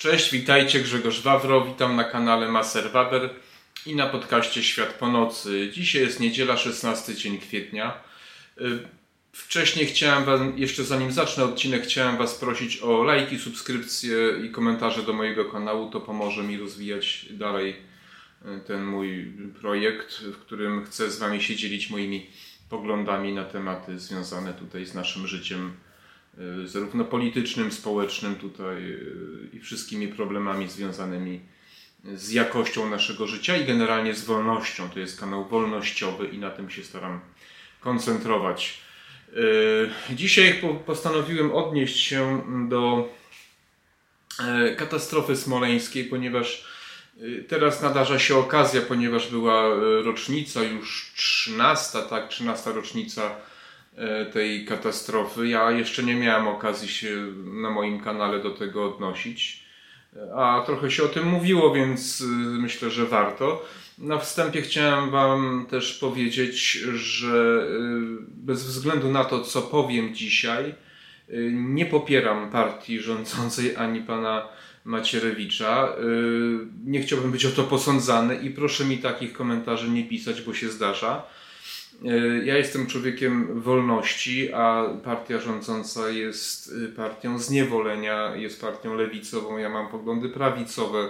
Cześć, witajcie, Grzegorz Wawro, witam na kanale Maser Waber i na podcaście Świat po nocy. Dzisiaj jest niedziela, 16 dzień kwietnia. Y, wcześniej chciałem wam, jeszcze zanim zacznę odcinek, chciałem Was prosić o lajki, subskrypcje i komentarze do mojego kanału. To pomoże mi rozwijać dalej y, ten mój projekt, w którym chcę z Wami się dzielić moimi poglądami na tematy związane tutaj z naszym życiem zarówno politycznym, społecznym tutaj y, i wszystkimi problemami związanymi z jakością naszego życia i generalnie z wolnością. To jest kanał wolnościowy i na tym się staram koncentrować. Y, dzisiaj postanowiłem odnieść się do katastrofy smoleńskiej, ponieważ teraz nadarza się okazja, ponieważ była rocznica, już 13, tak, 13 rocznica tej katastrofy. Ja jeszcze nie miałem okazji się na moim kanale do tego odnosić, a trochę się o tym mówiło, więc y, myślę, że warto. Na wstępie chciałem Wam też powiedzieć, że y, bez względu na to, co powiem dzisiaj, nie popieram partii rządzącej ani pana Macierewicza. Nie chciałbym być o to posądzany i proszę mi takich komentarzy nie pisać, bo się zdarza. E, ja jestem człowiekiem wolności, a partia rządząca jest y, partią zniewolenia, jest partią lewicową. Ja mam poglądy prawicowe.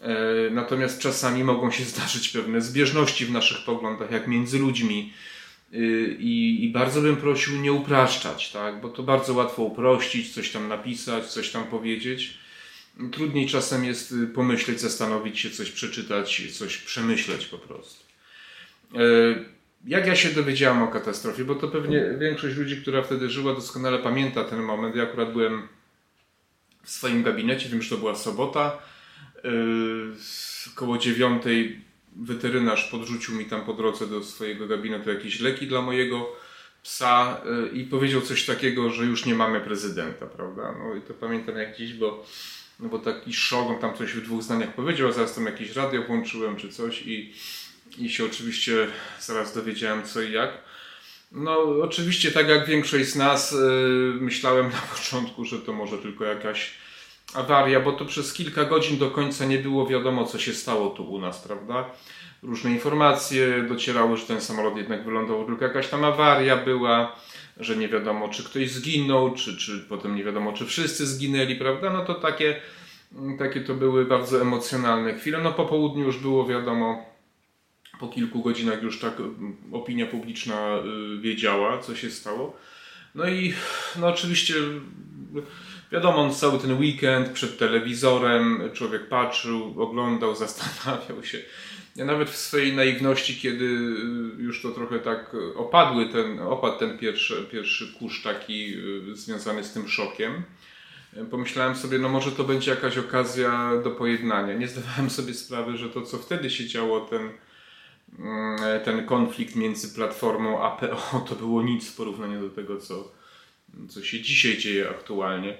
E, natomiast czasami mogą się zdarzyć pewne zbieżności w naszych poglądach, jak między ludźmi. Y, I, I, bardzo bym prosił nie upraszczać, tak? bo to bardzo łatwo uprościć, coś tam napisać, coś tam powiedzieć. Trudniej czasem jest y, pomyśleć, zastanowić się, coś przeczytać, coś przemyśleć po prostu. Jak ja się dowiedziałam o katastrofie, bo to pewnie większość ludzi, która wtedy żyła, doskonale pamięta ten moment. Ja akurat byłem w swoim gabinecie, wiem, że to była sobota. Yy, koło dziewiątej weterynarz podrzucił mi tam po drodze do swojego gabinetu jakieś leki dla mojego psa yy, i powiedział coś takiego, że już nie mamy prezydenta, prawda? No i to pamiętam jak dziś, bo, no bo taki szok, on tam coś w dwóch zdaniach powiedział, a zaraz tam jakieś radio włączyłem czy coś i i się oczywiście zaraz dowiedziałem co i jak. No, oczywiście, tak jak większość z nas, yy, myślałem na początku, że to może tylko jakaś awaria, bo to przez kilka godzin do końca nie było wiadomo, co się stało tu u nas, prawda? Różne informacje docierały, że ten samolot jednak wylądował, tylko jakaś tam awaria była, że nie wiadomo, czy ktoś zginął, czy, czy potem nie wiadomo, czy wszyscy zginęli, prawda? No to takie, takie to były bardzo emocjonalne chwile. No po południu już było wiadomo, po kilku godzinach już tak mm, opinia publiczna y, wiedziała, co się stało. No i no oczywiście wiadomo, cały ten weekend przed telewizorem człowiek patrzył, oglądał, zastanawiał się. Ja nawet w swojej naiwności, kiedy y, już to trochę tak opadły, ten, opadł ten pierwszy, pierwszy kurz taki y, związany z tym szokiem, pomyślałem sobie, no może to będzie jakaś okazja do pojednania. Nie zdawałem sobie sprawy, że to, co wtedy się działo, ten ten konflikt między Platformą a PO to było nic w porównaniu do tego, co, co się dzisiaj dzieje aktualnie.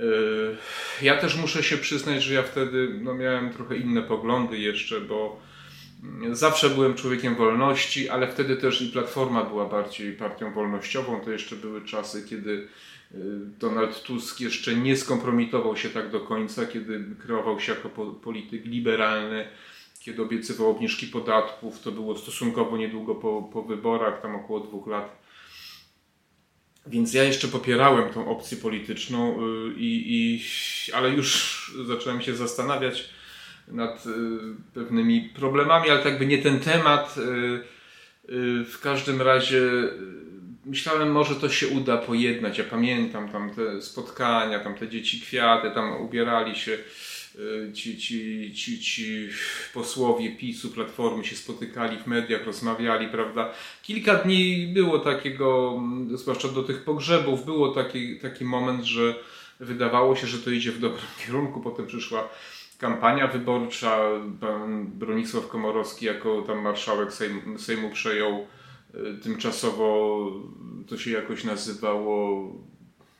Yy, ja też muszę się przyznać, że ja wtedy no, miałem trochę inne poglądy jeszcze, bo zawsze byłem człowiekiem wolności, ale wtedy też i Platforma była bardziej partią wolnościową. To jeszcze były czasy, kiedy yy, Donald Tusk jeszcze nie skompromitował się tak do końca, kiedy kreował się jako polityk liberalny kiedy obiecywał obniżki podatków, to było stosunkowo niedługo po, po wyborach, tam około dwóch lat. Więc ja jeszcze popierałem tą opcję polityczną, y, i, i, ale już zacząłem się zastanawiać nad y, pewnymi problemami, ale tak by nie ten temat. Y, w każdym razie myślałem, może to się uda pojednać. Ja pamiętam tam te spotkania, tam te dzieci kwiaty, tam ubierali się ci, ci, ci, ci posłowie PiSu, Platformy się spotykali w mediach, rozmawiali, prawda. Kilka dni było takiego, mm, zwłaszcza do tych pogrzebów, było taki, taki moment, że wydawało się, że to idzie w dobrym kierunku. Potem przyszła kampania wyborcza, pan Bronisław Komorowski jako tam marszałek Sejmu, Sejmu przejął e, tymczasowo, to się jakoś nazywało,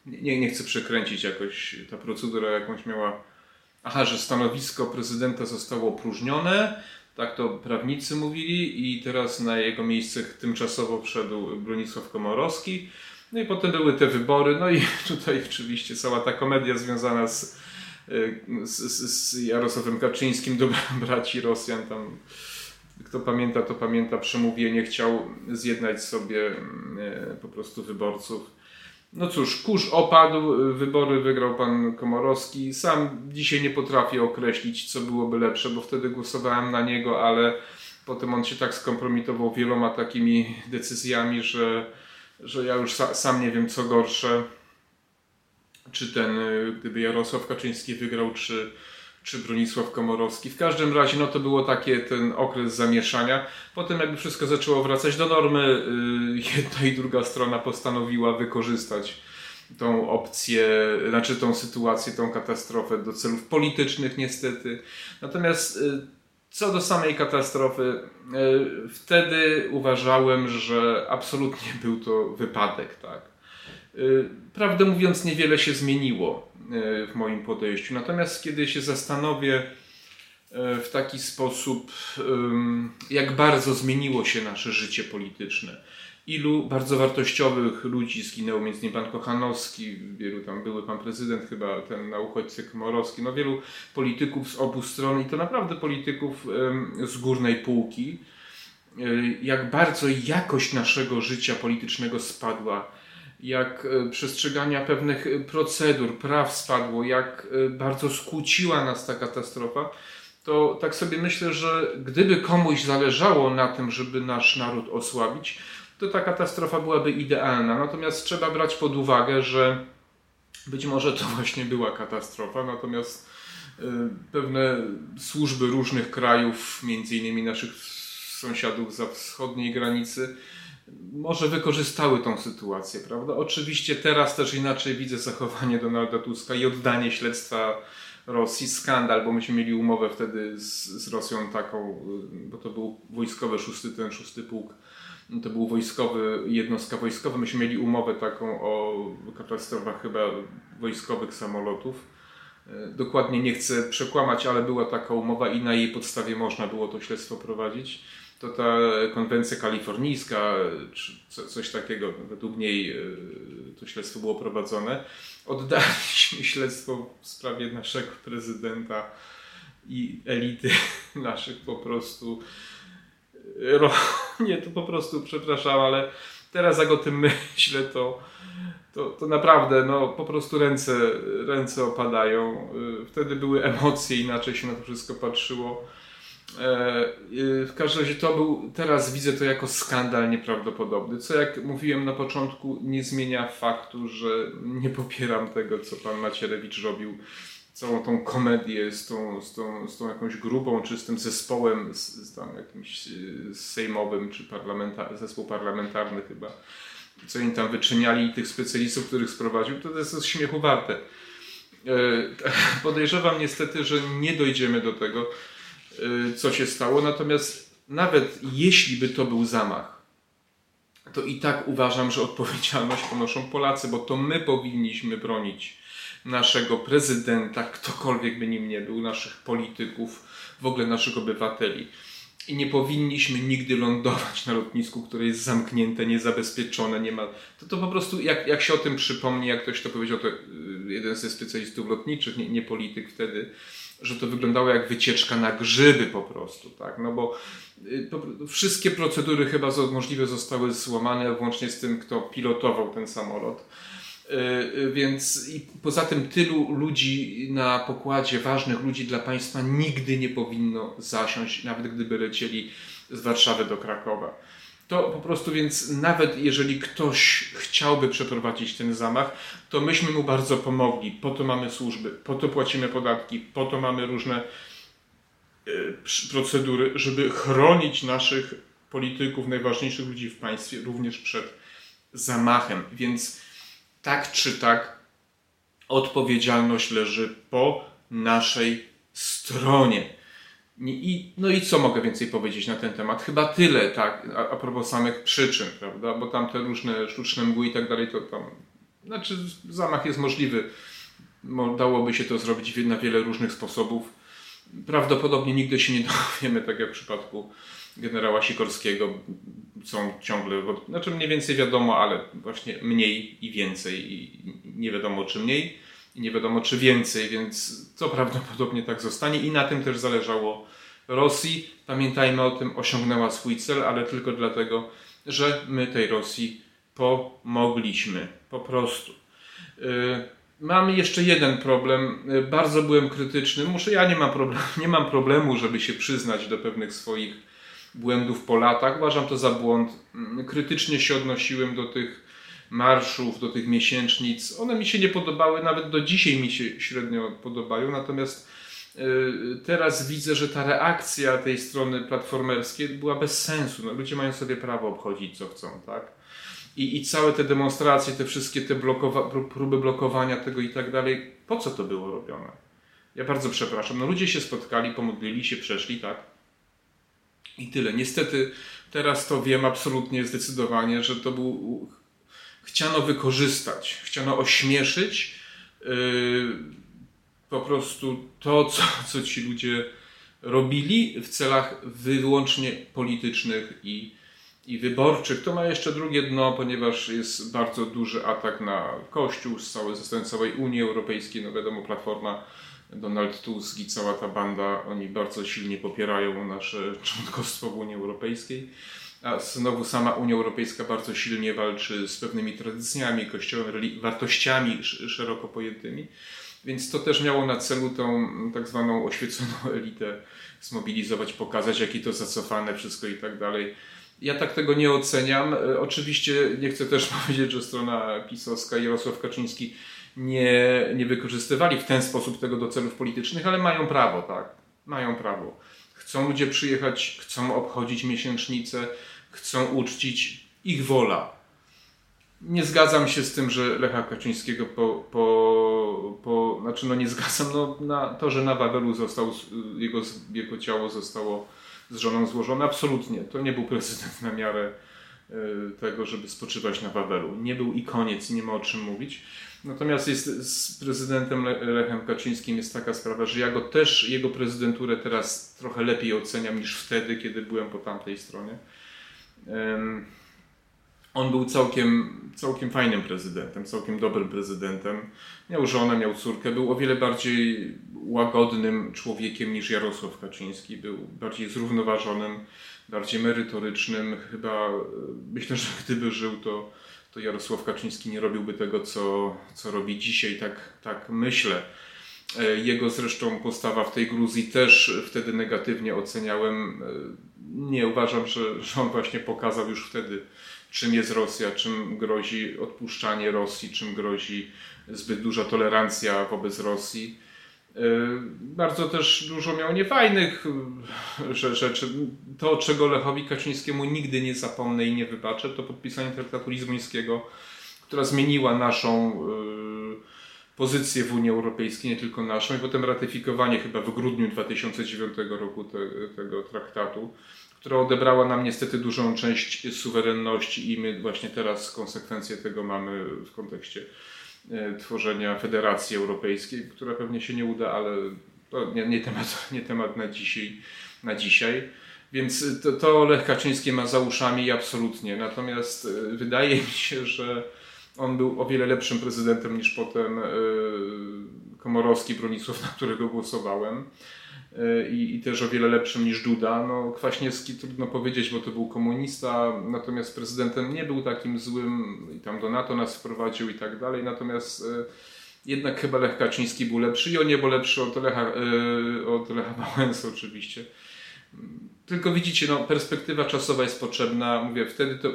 nie, nie chcę przekręcić jakoś, ta procedura jakąś miała aha, że stanowisko prezydenta zostało opróżnione, tak to prawnicy mówili i teraz na jego miejsce tymczasowo wszedł Bronisław Komorowski. No i potem były te wybory, no i tutaj oczywiście cała ta komedia związana z z, z Jarosławem Kaczyńskim do braci Rosjan. Tam, kto pamięta, to pamięta przemówienie, chciał zjednać sobie po prostu wyborców. No cóż, kurz opadł, wybory wygrał pan Komorowski. Sam dzisiaj nie potrafię określić, co byłoby lepsze, bo wtedy głosowałem na niego, ale potem on się tak skompromitował wieloma takimi decyzjami, że, że ja już sa, sam nie wiem, co gorsze. Czy ten, gdyby Jarosław Kaczyński wygrał, czy, czy Bronisław Komorowski. W każdym razie no to było takie ten okres zamieszania. Potem jakby wszystko zaczęło wracać do normy, y, jedna i druga strona postanowiła wykorzystać tą opcję, znaczy tą sytuację, tą katastrofę do celów politycznych niestety. Natomiast y, co do samej katastrofy, y, wtedy uważałem, że absolutnie był to wypadek, tak. Prawdę mówiąc, niewiele się zmieniło w moim podejściu. Natomiast kiedy się zastanowię e, w taki sposób, jak bardzo zmieniło się nasze życie polityczne, ilu bardzo wartościowych ludzi zginęło, między innymi pan Kochanowski, wielu tam były, pan prezydent chyba, ten na uchodźcy Komorowski, no wielu polityków z obu stron i to naprawdę polityków z górnej półki, e, jak bardzo jakość naszego życia politycznego spadła jak e, przestrzegania pewnych e, procedur, praw spadło, jak e, bardzo skłóciła nas ta katastrofa, to tak sobie myślę, że gdyby komuś zależało na tym, żeby nasz naród osłabić, to ta katastrofa byłaby idealna. Natomiast trzeba brać pod uwagę, że być może to właśnie była katastrofa, natomiast pewne służby różnych krajów, między innymi naszych sąsiadów za wschodniej granicy, może wykorzystały tą sytuację, prawda? Oczywiście teraz też inaczej widzę zachowanie Donalda Tuska i oddanie śledztwa Rosji. Skandal, bo myśmy mieli umowę wtedy z, z Rosją taką, bo to był wojskowy szósty, ten szósty pułk, to był wojskowy, jednostka wojskowa. Myśmy mieli umowę taką o katastrofach chyba wojskowych samolotów. Dokładnie nie chcę przekłamać, ale była taka umowa i na jej podstawie można było to śledztwo prowadzić to ta konwencja kalifornijska, czy coś takiego, według niej e, to śledztwo było prowadzone. Oddaliśmy śledztwo w sprawie naszego prezydenta i elity naszych po prostu. Nie, to po prostu przepraszam, ale teraz jak o tym myślę, to, to, to naprawdę no, po prostu ręce, ręce opadają. E, wtedy były emocje, inaczej się na to wszystko patrzyło. E, w każdym razie to był, teraz widzę to jako skandal nieprawdopodobny, co jak mówiłem na początku nie zmienia faktu, że nie popieram tego, co pan Macierewicz robił, całą tą komedię z tą, z tą, z tą jakąś grupą, czy z tym zespołem, z, z tam jakimś e, sejmowym, czy parlamentar, zespół parlamentarny chyba, co im tam wyczyniali i tych specjalistów, których sprowadził, to jest śmiechu warte. E, podejrzewam niestety, że nie dojdziemy do tego, Y, co się stało. Natomiast nawet jeśli by to był zamach, to i tak uważam, że odpowiedzialność ponoszą Polacy, bo to my powinniśmy bronić naszego prezydenta, ktokolwiek by nim nie był, naszych polityków, w ogóle naszych obywateli. I nie powinniśmy nigdy lądować na lotnisku, które jest zamknięte, niezabezpieczone, nie ma. To, to po prostu, jak, jak się o tym przypomni, jak ktoś to powiedział, to y, jeden ze specjalistów lotniczych, nie, nie polityk wtedy, że to wyglądało jak wycieczka na grzyby po prostu, tak? No bo y, wszystkie procedury chyba możliwe zostały złamane, włącznie z tym, kto pilotował ten samolot. Y, y, więc i poza tym tylu ludzi na pokładzie, ważnych ludzi dla państwa nigdy nie powinno zasiąść, nawet gdyby lecieli z Warszawy do Krakowa. To po prostu więc nawet jeżeli ktoś chciałby przeprowadzić ten zamach, to myśmy mu bardzo pomogli. Po to mamy służby, po to płacimy podatki, po to mamy różne e, procedury, żeby chronić naszych polityków, najważniejszych ludzi w państwie, również przed zamachem. Więc tak czy tak, odpowiedzialność leży po naszej stronie. I, no i co mogę więcej powiedzieć na ten temat? Chyba tyle, tak, a, a propos samych przyczyn, prawda? Bo tam te różne sztuczne mgły i tak dalej, to tam, znaczy zamach jest możliwy. Dałoby się to zrobić na wiele różnych sposobów. Prawdopodobnie nigdy się nie dowiemy, tak jak w przypadku generała Sikorskiego. Są ciągle, znaczy mniej więcej wiadomo, ale właśnie mniej i więcej i nie wiadomo czy mniej. i nie wiadomo czy więcej, więc to prawdopodobnie tak zostanie i na tym też zależało Rosji. Pamiętajmy o tym, osiągnęła swój cel, ale tylko dlatego, że my tej Rosji pomogliśmy. Po prostu. Y, mamy jeszcze jeden problem. Y, bardzo byłem krytyczny. Muszę, ja nie mam, problemu, nie mam problemu, żeby się przyznać do pewnych swoich błędów po latach. Uważam to za błąd. Mm, krytycznie się odnosiłem do tych marszów, do tych miesięcznic. One mi się nie podobały, nawet do dzisiaj mi się średnio podobają. Natomiast y, teraz widzę, że ta reakcja tej strony platformerskiej była bez sensu. No, ludzie mają sobie prawo obchodzić co chcą, tak? I, I całe te demonstracje, te wszystkie te blokowa próby blokowania tego i tak dalej, po co to było robione? Ja bardzo przepraszam. No ludzie się spotkali, pomodlili się, przeszli, tak? I tyle. Niestety teraz to wiem absolutnie zdecydowanie, że to był. Chciano wykorzystać, chciano ośmieszyć yy, po prostu to, co, co ci ludzie robili w celach wyłącznie politycznych i i wyborczych, to ma jeszcze drugie dno, ponieważ jest bardzo duży atak na Kościół z całej, ze całej Unii Europejskiej. No wiadomo, Platforma, Donald Tusk i cała ta banda, oni bardzo silnie popierają nasze członkostwo w Unii Europejskiej. A znowu sama Unia Europejska bardzo silnie walczy z pewnymi tradycjami, kościołem, wartościami szeroko pojętymi. Więc to też miało na celu tą tak zwaną oświeconą elitę zmobilizować, pokazać, jakie to zacofane wszystko i tak dalej. Ja tak tego nie oceniam. E, oczywiście nie chcę też powiedzieć, że strona pisowska i Jarosław Kaczyński nie, nie wykorzystywali w ten sposób tego do celów politycznych, ale mają prawo, tak. Mają prawo. Chcą ludzie przyjechać, chcą obchodzić miesięcznicę, chcą uczcić ich wola. Nie zgadzam się z tym, że Lecha Kaczyńskiego po, po, po znaczy no nie zgadzam no, na to, że na Wawelu został, jego, jego ciało zostało z żoną złożone. Absolutnie. To nie był prezydent na miarę e, tego, żeby spoczywać na Wawelu. Nie był i koniec, nie ma o czym mówić. Natomiast jest z prezydentem Lechem Kaczyńskim jest taka sprawa, że ja go też, jego prezydenturę teraz trochę lepiej oceniam niż wtedy, kiedy byłem po tamtej stronie. On był całkiem, całkiem fajnym prezydentem, całkiem dobrym prezydentem. Miał żonę, miał córkę, był o wiele bardziej łagodnym człowiekiem niż Jarosław Kaczyński. Był bardziej zrównoważonym, bardziej merytorycznym. Chyba myślę, że gdyby żył, to, to Jarosław Kaczyński nie robiłby tego, co, co robi dzisiaj. Tak, tak myślę. E, jego zresztą postawa w tej Gruzji też wtedy negatywnie oceniałem. E, nie uważam, że, że on właśnie pokazał już wtedy, czym jest Rosja, czym grozi odpuszczanie Rosji, czym grozi zbyt duża tolerancja wobec Rosji. E, bardzo też dużo miał niefajnych rzeczy. To, czego Lechowi Kaczyńskiemu nigdy nie zapomnę i nie wybaczę, to podpisanie traktatu lizbońskiego, która zmieniła naszą pozycję w Unii Europejskiej, nie tylko naszą, i potem ratyfikowanie chyba w grudniu 2009 roku te, tego traktatu, która odebrała nam niestety dużą część suwerenności i my właśnie teraz konsekwencje tego mamy w kontekście e, tworzenia Federacji Europejskiej, która pewnie się nie uda, ale to nie, nie temat, nie temat na, dzisiaj, na dzisiaj. Więc to, to Lech Kaczyński ma za uszami absolutnie. Natomiast e, wydaje mi się, że on był o wiele lepszym prezydentem niż potem e, Komorowski, Bronisław, na którego głosowałem. E, I, I, też o wiele lepszym niż Duda. No, Kwaśniewski trudno powiedzieć, bo to był komunista, natomiast prezydentem nie był takim złym i tam do NATO nas wprowadził i tak dalej. Natomiast e, jednak chyba Lech Kaczyński był lepszy i on nie był lepszy od Lecha, od Lecha Wałęsy oczywiście. Tylko widzicie, no, perspektywa czasowa jest potrzebna. Mówię, wtedy to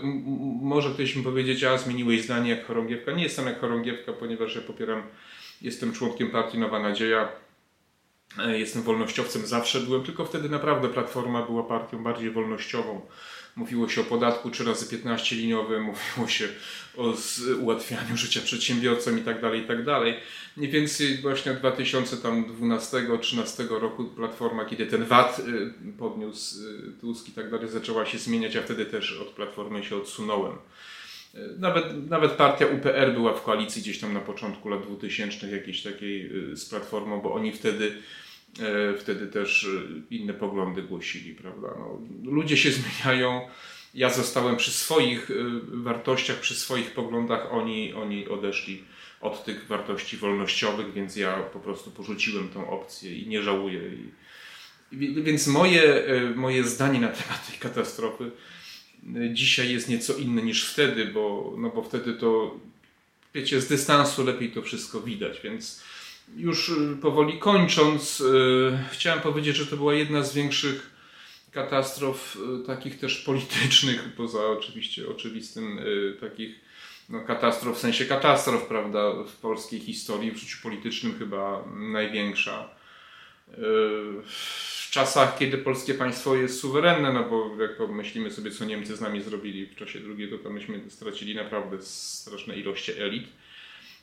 może ktoś mi powiedzieć, a zmieniłeś zdanie jak chorągiewka. Nie jestem jak chorągiewka, ponieważ ja popieram, jestem członkiem partii Nowa Nadzieja. E, jestem wolnościowcem, zawsze byłem, tylko wtedy naprawdę Platforma była partią bardziej wolnościową. Mówiło się o podatku 3 razy 15 liniowym, mówiło się o ułatwianiu życia przedsiębiorcom i tak dalej, i tak. Mniej więcej właśnie od 2012-2013 roku Platforma, kiedy ten VAT y, podniósł y, Tusk i tak dalej, zaczęła się zmieniać, a wtedy też od Platformy się odsunąłem. Y, nawet, nawet partia UPR była w koalicji gdzieś tam na początku lat 2000 jakiejś takiej z Platformą, bo oni wtedy E, wtedy też e, inne poglądy głosili, prawda? No, ludzie się zmieniają. Ja zostałem przy swoich e, wartościach, przy swoich poglądach, oni, oni odeszli, od tych wartości wolnościowych, więc ja po prostu porzuciłem tą opcję i nie żałuję. Więc moje, e, moje zdanie na temat tej katastrofy e, dzisiaj jest nieco inne niż wtedy, bo, no bo wtedy to, wiecie, z dystansu lepiej to wszystko widać, więc już e, powoli kończąc, chciałem powiedzieć, że to była jedna z większych katastrof takich też politycznych, poza oczywiście oczywistym takich no, katastrof, w sensie katastrof, prawda, w polskiej historii, w życiu politycznym chyba największa. W czasach, kiedy polskie państwo jest suwerenne, no bo jak pomyślimy sobie, co Niemcy z nami zrobili w czasie II, to myśmy stracili naprawdę straszne ilości elit.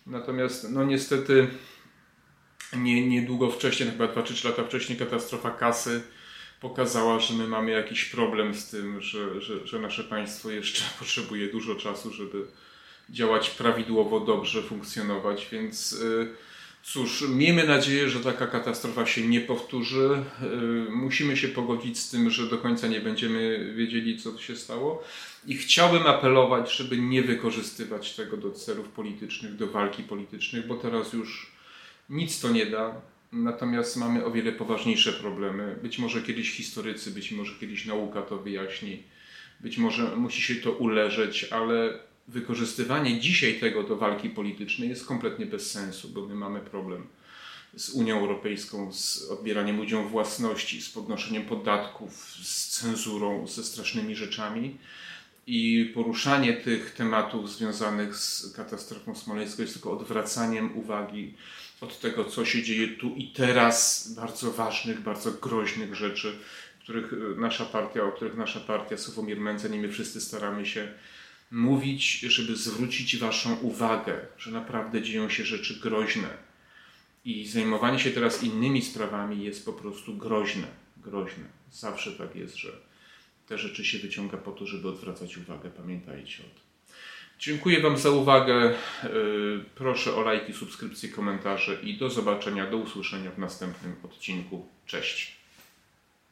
Natomiast, no niestety, nie, niedługo wcześniej, chyba 2 czy 3 lata wcześniej, katastrofa kasy pokazała, że my mamy jakiś problem z tym, że, że, że nasze państwo jeszcze potrzebuje dużo czasu, żeby działać prawidłowo, dobrze funkcjonować, więc y, cóż, miejmy nadzieję, że taka katastrofa się nie powtórzy. Y, musimy się pogodzić z tym, że do końca nie będziemy wiedzieli, co się stało. I chciałbym apelować, żeby nie wykorzystywać tego do celów politycznych, do walki politycznych, bo teraz już nic to nie da. Natomiast mamy o wiele poważniejsze problemy. Być może kiedyś historycy, być może kiedyś nauka to wyjaśni. Być może musi się to uleżeć, ale wykorzystywanie dzisiaj tego do walki politycznej jest kompletnie bez sensu, bo my mamy problem z Unią Europejską, z odbieraniem ludziom własności, z podnoszeniem podatków, z cenzurą, ze strasznymi rzeczami. I poruszanie tych tematów związanych z katastrofą smoleńską jest tylko odwracaniem uwagi od tego, co się dzieje tu i teraz, bardzo ważnych, bardzo groźnych rzeczy, których nasza partia, o których nasza partia Sławomir Mencen i my wszyscy staramy się mówić, żeby zwrócić Waszą uwagę, że naprawdę dzieją się rzeczy groźne. I zajmowanie się teraz innymi sprawami jest po prostu groźne. Groźne. Zawsze tak jest, że te rzeczy się wyciąga po to, żeby odwracać uwagę. Pamiętajcie o tym. Dziękuję Wam za uwagę. Y, proszę o lajki, subskrypcje, komentarze i do zobaczenia, do usłyszenia w następnym odcinku. Cześć.